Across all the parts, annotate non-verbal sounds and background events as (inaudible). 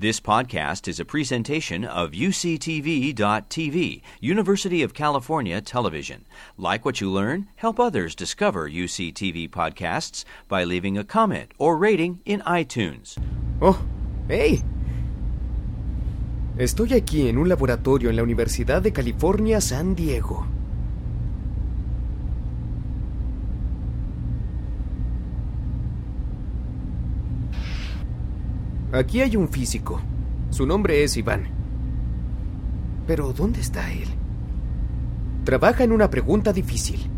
This podcast is a presentation of UCTV.tv, University of California Television. Like what you learn? Help others discover UCTV podcasts by leaving a comment or rating in iTunes. Oh, hey. Estoy aquí en un laboratorio en la Universidad de California, San Diego. Aquí hay un físico. Su nombre es Iván. Pero ¿dónde está él? Trabaja en una pregunta difícil.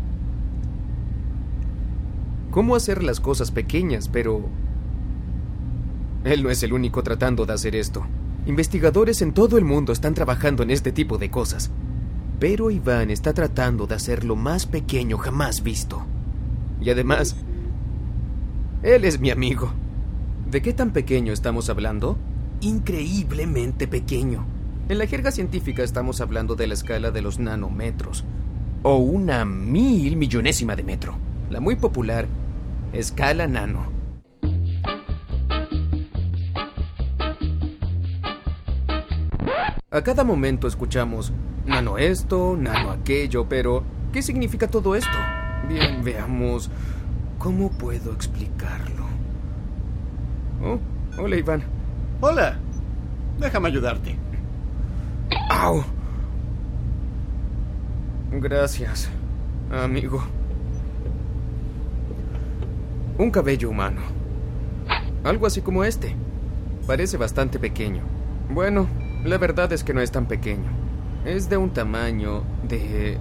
¿Cómo hacer las cosas pequeñas, pero... Él no es el único tratando de hacer esto. Investigadores en todo el mundo están trabajando en este tipo de cosas. Pero Iván está tratando de hacer lo más pequeño jamás visto. Y además, él es mi amigo. ¿De qué tan pequeño estamos hablando? Increíblemente pequeño. En la jerga científica estamos hablando de la escala de los nanómetros, o una mil millonésima de metro. La muy popular escala nano. A cada momento escuchamos nano esto, nano aquello, pero ¿qué significa todo esto? Bien, veamos. ¿Cómo puedo explicarlo? Oh, hola Iván. Hola. Déjame ayudarte. ¡Au! Gracias, amigo. Un cabello humano. Algo así como este. Parece bastante pequeño. Bueno, la verdad es que no es tan pequeño. Es de un tamaño de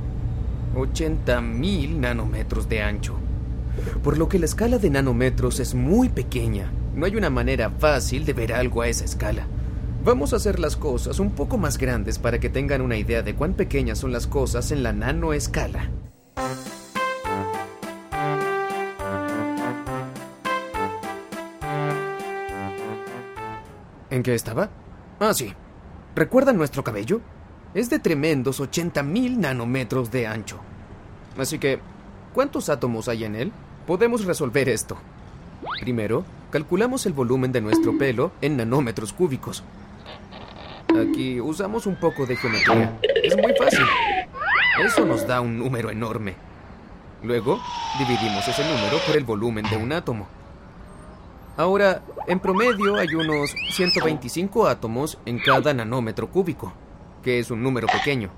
80 mil nanómetros de ancho. Por lo que la escala de nanómetros es muy pequeña. No hay una manera fácil de ver algo a esa escala. Vamos a hacer las cosas un poco más grandes para que tengan una idea de cuán pequeñas son las cosas en la nanoescala. ¿En qué estaba? Ah, sí. ¿Recuerdan nuestro cabello? Es de tremendos 80.000 nanómetros de ancho. Así que, ¿cuántos átomos hay en él? Podemos resolver esto. Primero, calculamos el volumen de nuestro pelo en nanómetros cúbicos. Aquí usamos un poco de geometría. Es muy fácil. Eso nos da un número enorme. Luego, dividimos ese número por el volumen de un átomo. Ahora, en promedio hay unos 125 átomos en cada nanómetro cúbico, que es un número pequeño.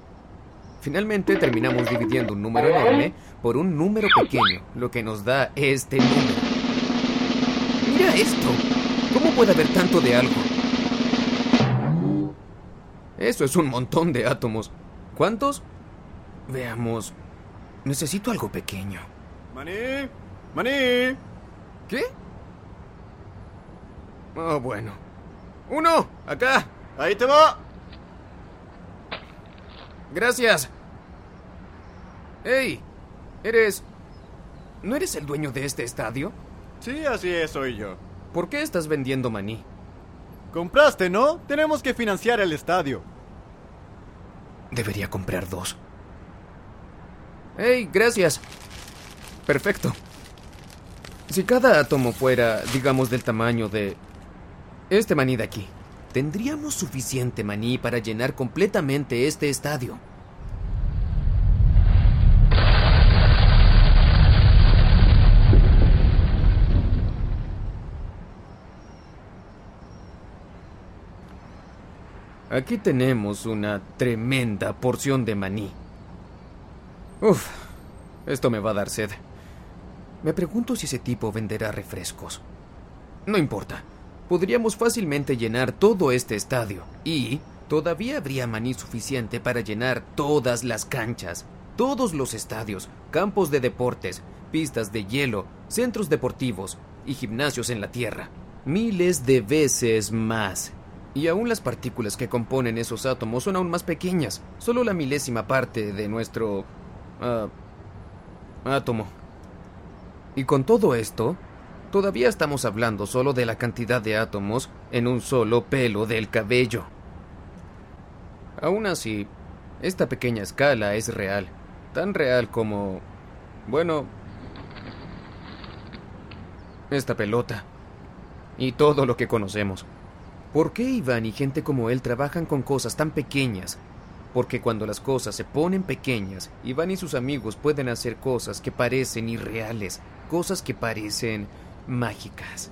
Finalmente terminamos dividiendo un número enorme por un número pequeño, lo que nos da este número. Mira esto. ¿Cómo puede haber tanto de algo? Eso es un montón de átomos. ¿Cuántos? Veamos. Necesito algo pequeño. Maní, maní. ¿Qué? Oh, bueno. Uno, acá. Ahí te va. Gracias. Hey, eres... ¿No eres el dueño de este estadio? Sí, así es, soy yo. ¿Por qué estás vendiendo maní? Compraste, ¿no? Tenemos que financiar el estadio. Debería comprar dos. Hey, gracias. Perfecto. Si cada átomo fuera, digamos, del tamaño de este maní de aquí, tendríamos suficiente maní para llenar completamente este estadio. Aquí tenemos una tremenda porción de maní. Uf, esto me va a dar sed. Me pregunto si ese tipo venderá refrescos. No importa. Podríamos fácilmente llenar todo este estadio y todavía habría maní suficiente para llenar todas las canchas, todos los estadios, campos de deportes, pistas de hielo, centros deportivos y gimnasios en la Tierra. Miles de veces más. Y aún las partículas que componen esos átomos son aún más pequeñas, solo la milésima parte de nuestro... ah, átomo. Y con todo esto, todavía estamos hablando solo de la cantidad de átomos en un solo pelo del cabello. Aún así, esta pequeña escala es real, tan real como... bueno... esta pelota. Y todo lo que conocemos. ¿Por qué Iván y gente como él trabajan con cosas tan pequeñas? Porque cuando las cosas se ponen pequeñas, Iván y sus amigos pueden hacer cosas que parecen irreales, cosas que parecen mágicas.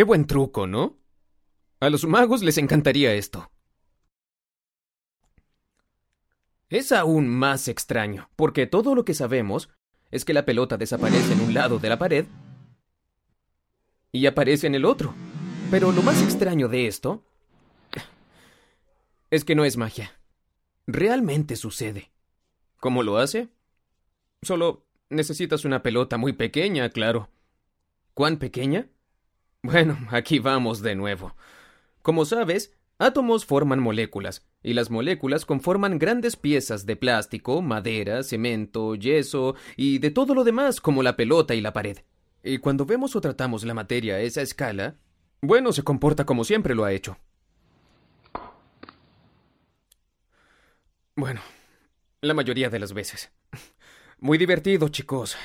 Qué buen truco, ¿no? A los magos les encantaría esto. Es aún más extraño, porque todo lo que sabemos es que la pelota desaparece en un lado de la pared y aparece en el otro. Pero lo más extraño de esto es que no es magia. Realmente sucede. ¿Cómo lo hace? Solo necesitas una pelota muy pequeña, claro. ¿Cuán pequeña? Bueno, (laughs) aquí vamos de nuevo. Como sabes, átomos forman moléculas, y las moléculas conforman grandes piezas de plástico, madera, cemento, yeso y de todo lo demás como la pelota y la pared. Y cuando vemos o tratamos la materia a esa escala, bueno, se comporta como siempre lo ha hecho. Bueno, la mayoría de las veces. (laughs) Muy divertido, chicos.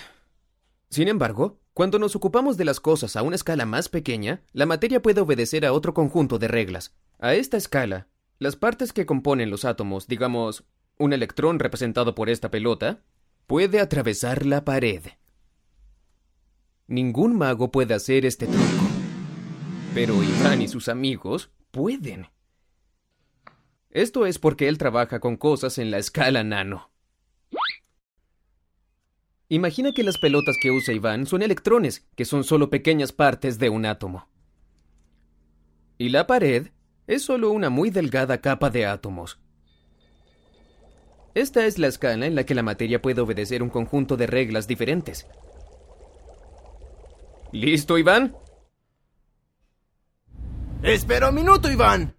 Sin embargo, cuando nos ocupamos de las cosas a una escala más pequeña, la materia puede obedecer a otro conjunto de reglas. A esta escala, las partes que componen los átomos, digamos, un electrón representado por esta pelota, puede atravesar la pared. Ningún mago puede hacer este truco. Pero Iván y sus amigos pueden. Esto es porque él trabaja con cosas en la escala nano. Imagina que las pelotas que usa Iván son electrones, que son solo pequeñas partes de un átomo. Y la pared es solo una muy delgada capa de átomos. Esta es la escala en la que la materia puede obedecer un conjunto de reglas diferentes. ¿Listo, Iván? Espera un minuto, Iván.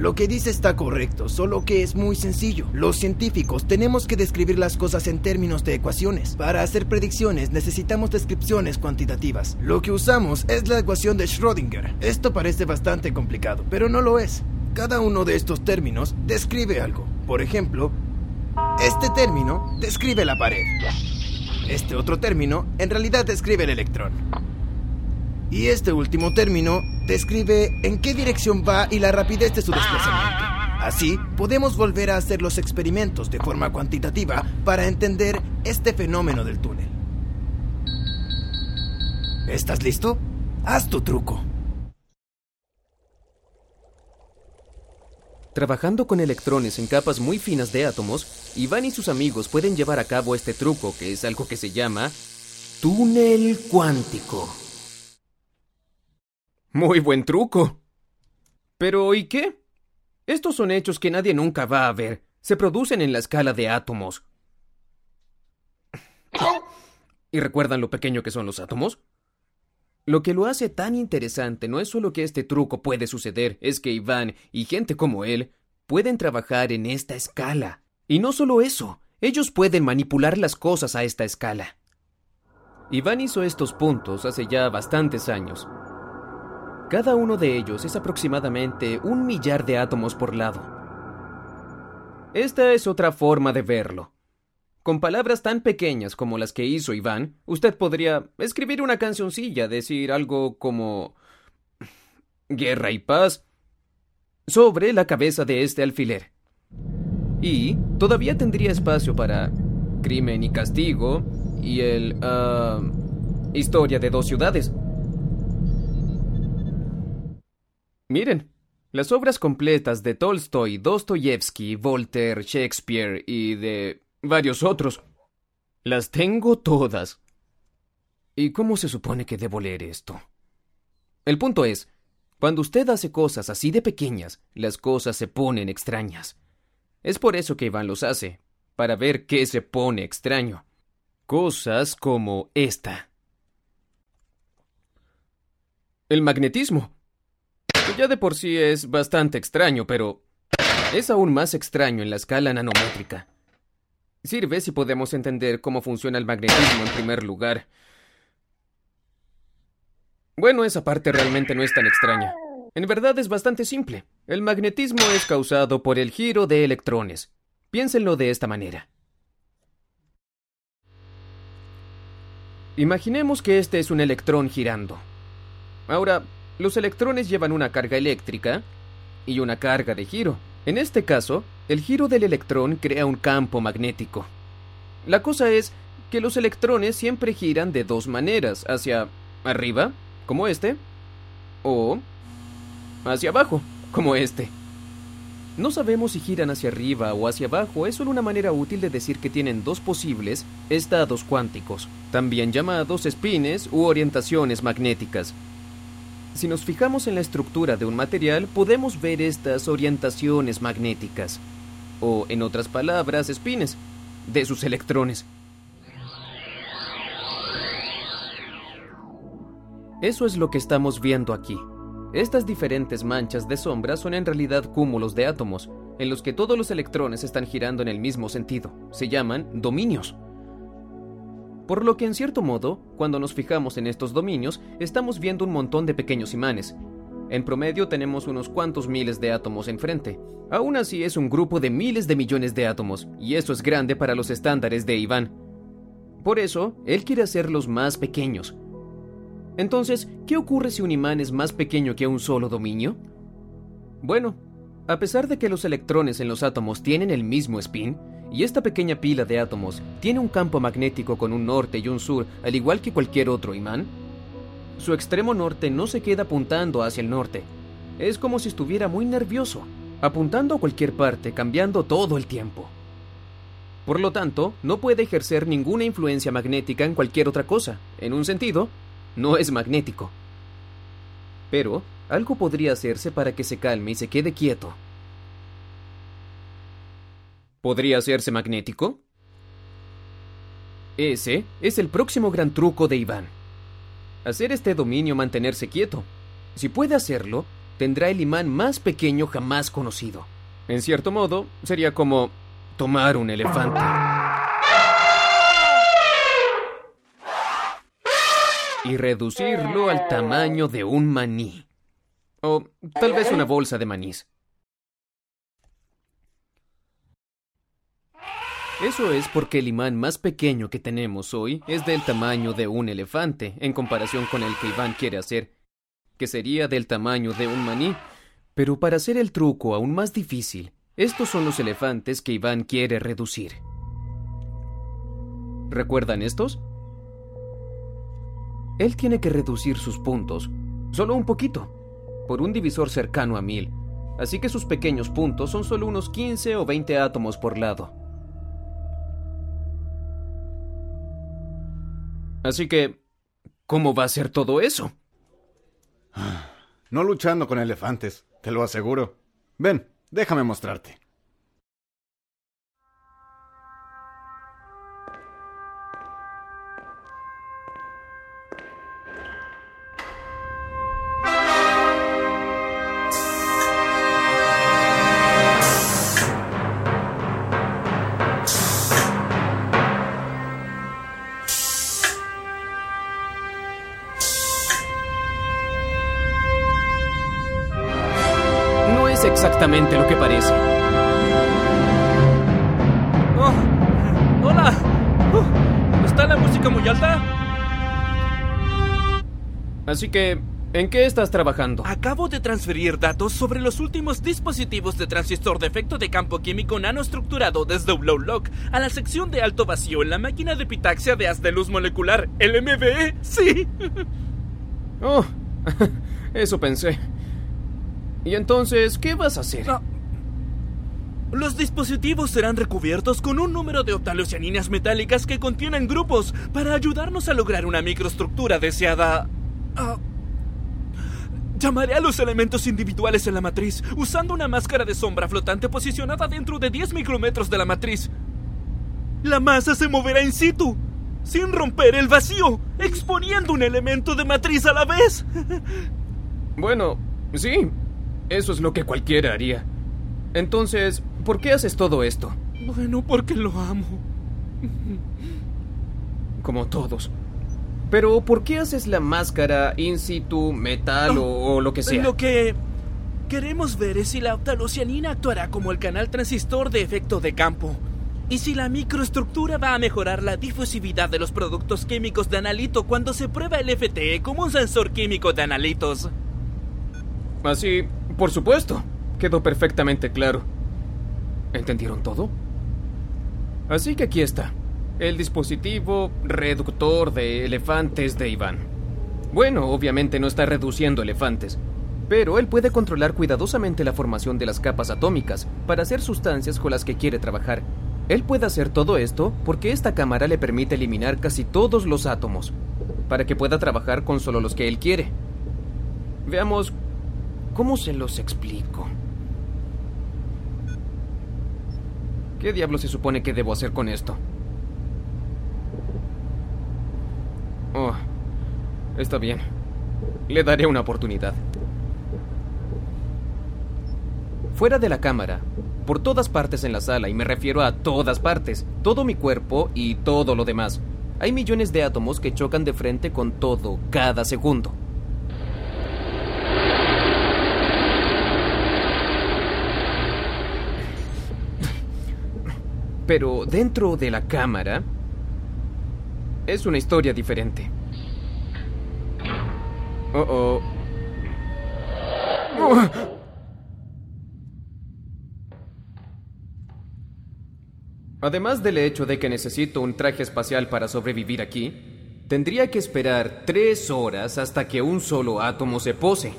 Lo que dice está correcto, solo que es muy sencillo. Los científicos tenemos que describir las cosas en términos de ecuaciones. Para hacer predicciones necesitamos descripciones cuantitativas. Lo que usamos es la ecuación de Schrödinger. Esto parece bastante complicado, pero no lo es. Cada uno de estos términos describe algo. Por ejemplo, este término describe la pared. Este otro término en realidad describe el electrón. Y este último término describe en qué dirección va y la rapidez de su desplazamiento. Así, podemos volver a hacer los experimentos de forma cuantitativa para entender este fenómeno del túnel. ¿Estás listo? Haz tu truco. Trabajando con electrones en capas muy finas de átomos, Iván y sus amigos pueden llevar a cabo este truco que es algo que se llama túnel cuántico. Muy buen truco. Pero ¿y qué? Estos son hechos que nadie nunca va a ver. Se producen en la escala de átomos. ¿Y recuerdan lo pequeño que son los átomos? Lo que lo hace tan interesante no es solo que este truco puede suceder, es que Iván y gente como él pueden trabajar en esta escala. Y no solo eso, ellos pueden manipular las cosas a esta escala. Iván hizo estos puntos hace ya bastantes años, cada uno de ellos es aproximadamente un millar de átomos por lado. Esta es otra forma de verlo. Con palabras tan pequeñas como las que hizo Iván, usted podría escribir una cancioncilla, decir algo como Guerra y paz sobre la cabeza de este alfiler. Y todavía tendría espacio para Crimen y Castigo y el... Ah, historia de dos ciudades. Miren, las obras completas de Tolstoy, Dostoyevsky, Voltaire, Shakespeare y de varios otros. Las tengo todas. ¿Y cómo se supone que debo leer esto? El punto es, cuando usted hace cosas así de pequeñas, las cosas se ponen extrañas. Es por eso que Iván los hace, para ver qué se pone extraño. Cosas como esta. El magnetismo. Ya de por sí es bastante extraño, pero es aún más extraño en la escala nanométrica. Sirve si podemos entender cómo funciona el magnetismo en primer lugar. Bueno, esa parte realmente no es tan extraña. En verdad es bastante simple. El magnetismo es causado por el giro de electrones. Piénsenlo de esta manera. Imaginemos que este es un electrón girando. Ahora, los electrones llevan una carga eléctrica y una carga de giro. En este caso, el giro del electrón crea un campo magnético. La cosa es que los electrones siempre giran de dos maneras, hacia arriba, como este, o hacia abajo, como este. No sabemos si giran hacia arriba o hacia abajo, es solo una manera útil de decir que tienen dos posibles estados cuánticos, también llamados espines u orientaciones magnéticas. Si nos fijamos en la estructura de un material, podemos ver estas orientaciones magnéticas, o en otras palabras, espines, de sus electrones. Eso es lo que estamos viendo aquí. Estas diferentes manchas de sombra son en realidad cúmulos de átomos, en los que todos los electrones están girando en el mismo sentido. Se llaman dominios. Por lo que en cierto modo, cuando nos fijamos en estos dominios, estamos viendo un montón de pequeños imanes. En promedio tenemos unos cuantos miles de átomos enfrente. Aún así es un grupo de miles de millones de átomos, y eso es grande para los estándares de Iván. Por eso, él quiere hacerlos más pequeños. Entonces, ¿qué ocurre si un imán es más pequeño que un solo dominio? Bueno, a pesar de que los electrones en los átomos tienen el mismo spin, y esta pequeña pila de átomos tiene un campo magnético con un norte y un sur, al igual que cualquier otro imán, su extremo norte no se queda apuntando hacia el norte. Es como si estuviera muy nervioso, apuntando a cualquier parte, cambiando todo el tiempo. Por lo tanto, no puede ejercer ninguna influencia magnética en cualquier otra cosa. En un sentido, no es magnético. Pero algo podría hacerse para que se calme y se quede quieto. ¿Podría hacerse magnético? Ese es el próximo gran truco de Iván. Hacer este dominio mantenerse quieto. Si puede hacerlo, tendrá el imán más pequeño jamás conocido. En cierto modo, sería como tomar un elefante. Y reducirlo al tamaño de un maní. O tal vez una bolsa de manís. Eso es porque el imán más pequeño que tenemos hoy es del tamaño de un elefante, en comparación con el que Iván quiere hacer, que sería del tamaño de un maní. Pero para hacer el truco aún más difícil, estos son los elefantes que Iván quiere reducir. ¿Recuerdan estos? Él tiene que reducir sus puntos, solo un poquito, por un divisor cercano a mil, así que sus pequeños puntos son solo unos 15 o 20 átomos por lado. Así que, ¿cómo va a ser todo eso? No luchando con elefantes, te lo aseguro. Ven, déjame mostrarte. Exactamente lo que parece. Oh, hola. Uh, ¿Está la música muy alta? Así que, ¿en qué estás trabajando? Acabo de transferir datos sobre los últimos dispositivos de transistor de efecto de campo químico nanoestructurado desde Lock a la sección de alto vacío en la máquina de pitaxia de haz de luz molecular, el MBE. Sí. Oh, (laughs) eso pensé. ¿Y entonces qué vas a hacer? Ah. Los dispositivos serán recubiertos con un número de octalocianinas metálicas que contienen grupos para ayudarnos a lograr una microestructura deseada. Ah. Llamaré a los elementos individuales en la matriz, usando una máscara de sombra flotante posicionada dentro de 10 micrómetros de la matriz. La masa se moverá in situ, sin romper el vacío, exponiendo un elemento de matriz a la vez. (laughs) Bueno, sí, eso es lo que cualquiera haría. Entonces, ¿por qué haces todo esto? Bueno, porque lo amo. Como todos. Pero, ¿por qué haces la máscara in situ, metal o, o lo que sea? Lo que queremos ver es si la octalocianina actuará como el canal transistor de efecto de campo. Y si la microestructura va a mejorar la difusividad de los productos químicos de analito cuando se prueba el FTE como un sensor químico de analitos. Así, por supuesto. Quedó perfectamente claro. ¿Entendieron todo? Así que aquí está. El dispositivo reductor de elefantes de Iván. Bueno, obviamente no está reduciendo elefantes, pero él puede controlar cuidadosamente la formación de las capas atómicas para hacer sustancias con las que quiere trabajar. Él puede hacer todo esto porque esta cámara le permite eliminar casi todos los átomos, para que pueda trabajar con solo los que él quiere. Veamos cómo se los explico. ¿Qué diablo se supone que debo hacer con esto? Oh, está bien. Le daré una oportunidad. Fuera de la cámara, por todas partes en la sala, y me refiero a todas partes, todo mi cuerpo y todo lo demás, hay millones de átomos que chocan de frente con todo cada segundo. Pero dentro de la cámara es una historia diferente. Oh, oh. Además del hecho de que necesito un traje espacial para sobrevivir aquí, tendría que esperar tres horas hasta que un solo átomo se pose.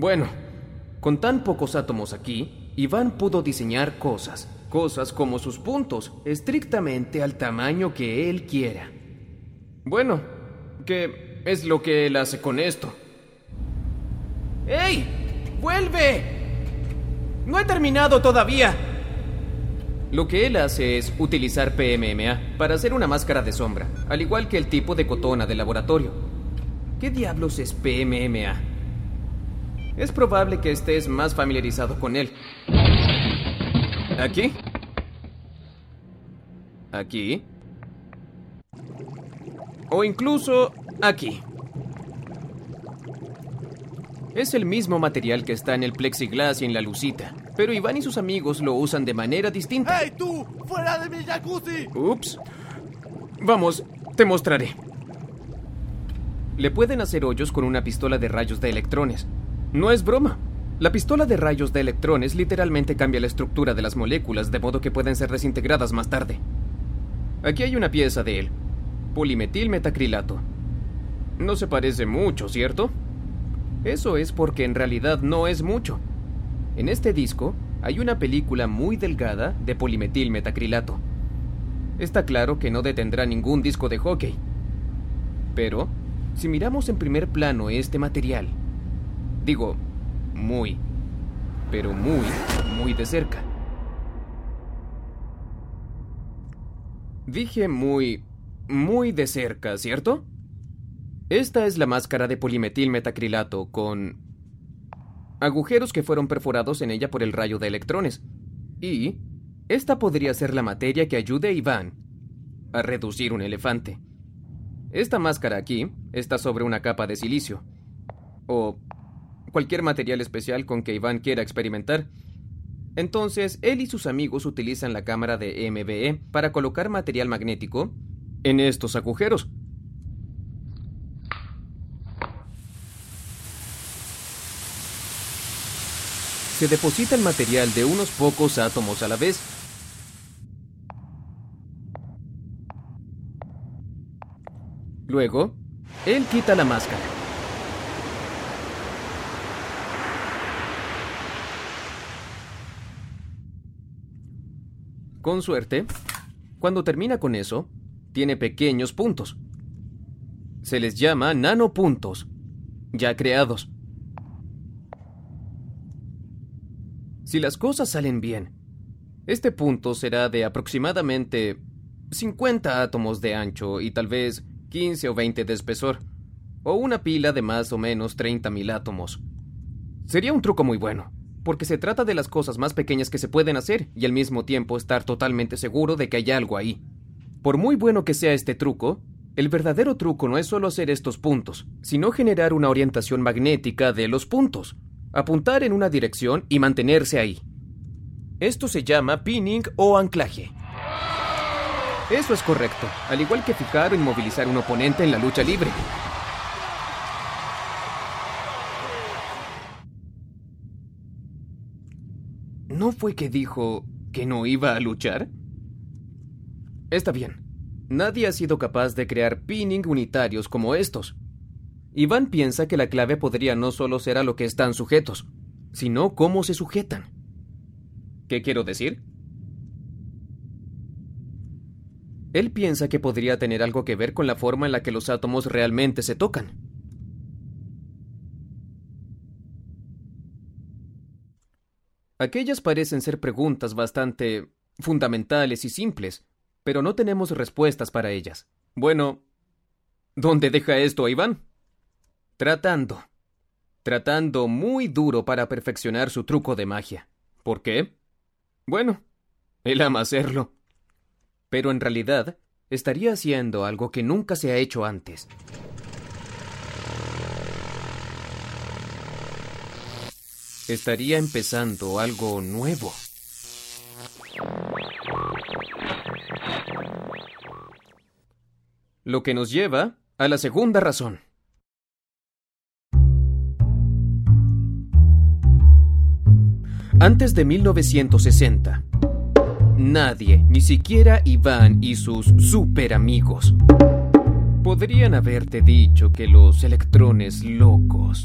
Bueno, con tan pocos átomos aquí, Iván pudo diseñar cosas, cosas como sus puntos, estrictamente al tamaño que él quiera. Bueno, ¿qué es lo que él hace con esto? ¡Ey! ¡Vuelve! No he terminado todavía. Lo que él hace es utilizar PMMA para hacer una máscara de sombra, al igual que el tipo de cotona de laboratorio. ¿Qué diablos es PMMA? Es probable que estés más familiarizado con él. ¿Aquí? ¿Aquí? O incluso aquí. Es el mismo material que está en el plexiglas y en la lucita, pero Iván y sus amigos lo usan de manera distinta. ¡Hey, tú! ¡Fuera de mi jacuzzi! Ups. Vamos, te mostraré. Le pueden hacer hoyos con una pistola de rayos de electrones. No es broma. La pistola de rayos de electrones literalmente cambia la estructura de las moléculas de modo que pueden ser desintegradas más tarde. Aquí hay una pieza de él. Polimetilmetacrilato. No se parece mucho, ¿cierto? Eso es porque en realidad no es mucho. En este disco hay una película muy delgada de polimetilmetacrilato. Está claro que no detendrá ningún disco de hockey. Pero, si miramos en primer plano este material, digo, muy, pero muy, muy de cerca. Dije muy, muy de cerca, ¿cierto? Esta es la máscara de polimetilmetacrilato con agujeros que fueron perforados en ella por el rayo de electrones. Y esta podría ser la materia que ayude a Iván a reducir un elefante. Esta máscara aquí está sobre una capa de silicio. O cualquier material especial con que Iván quiera experimentar. Entonces, él y sus amigos utilizan la cámara de MBE para colocar material magnético en estos agujeros. Se deposita el material de unos pocos átomos a la vez. Luego, él quita la máscara. Con suerte, cuando termina con eso, tiene pequeños puntos. Se les llama nanopuntos, ya creados. Si las cosas salen bien, este punto será de aproximadamente 50 átomos de ancho y tal vez 15 o 20 de espesor, o una pila de más o menos 30.000 átomos. Sería un truco muy bueno, porque se trata de las cosas más pequeñas que se pueden hacer y al mismo tiempo estar totalmente seguro de que hay algo ahí. Por muy bueno que sea este truco, el verdadero truco no es solo hacer estos puntos, sino generar una orientación magnética de los puntos, apuntar en una dirección y mantenerse ahí. Esto se llama pinning o anclaje. Eso es correcto, al igual que fijar o inmovilizar un oponente en la lucha libre. Fue que dijo que no iba a luchar? Está bien. Nadie ha sido capaz de crear pinning unitarios como estos. Iván piensa que la clave podría no solo ser a lo que están sujetos, sino cómo se sujetan. ¿Qué quiero decir? Él piensa que podría tener algo que ver con la forma en la que los átomos realmente se tocan. Aquellas parecen ser preguntas bastante fundamentales y simples, pero no tenemos respuestas para ellas. Bueno, ¿dónde deja esto a Iván? Tratando. Tratando muy duro para perfeccionar su truco de magia. ¿Por qué? Bueno, él ama hacerlo. Pero en realidad, estaría haciendo algo que nunca se ha hecho antes. Estaría empezando algo nuevo. Lo que nos lleva a la segunda razón. Antes de 1960, nadie, ni siquiera Iván y sus super amigos, podrían haberte dicho que los electrones locos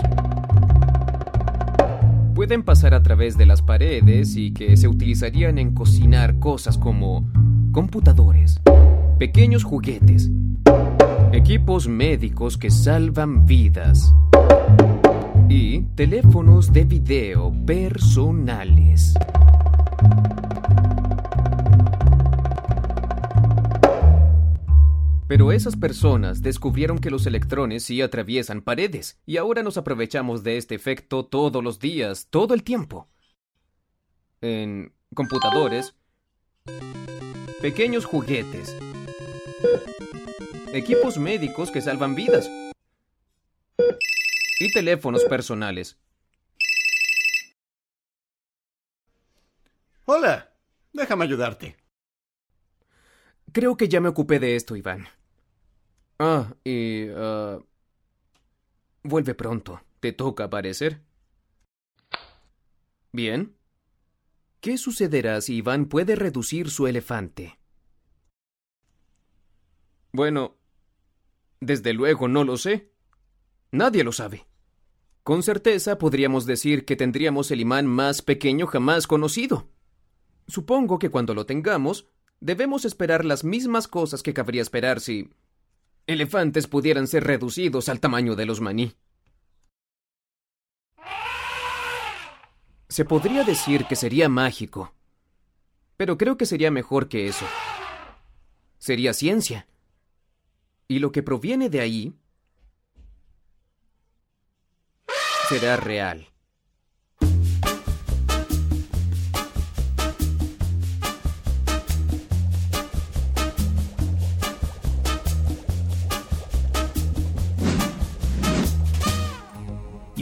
pueden pasar a través de las paredes y que se utilizarían en cocinar cosas como computadores, pequeños juguetes, equipos médicos que salvan vidas y teléfonos de video personales. Pero esas personas descubrieron que los electrones sí atraviesan paredes, y ahora nos aprovechamos de este efecto todos los días, todo el tiempo. En computadores, pequeños juguetes, equipos médicos que salvan vidas y teléfonos personales. Hola, déjame ayudarte. Creo que ya me ocupé de esto, Iván. Ah, y... Ah, vuelve pronto. ¿Te toca aparecer? Bien. ¿Qué sucederá si Iván puede reducir su elefante? Bueno, desde luego no lo sé. Nadie lo sabe. Con certeza podríamos decir que tendríamos el imán más pequeño jamás conocido. Supongo que cuando lo tengamos, debemos esperar las mismas cosas que cabría esperar si elefantes pudieran ser reducidos al tamaño de los maní. Se podría decir que sería mágico, pero creo que sería mejor que eso. Sería ciencia. Y lo que proviene de ahí será real.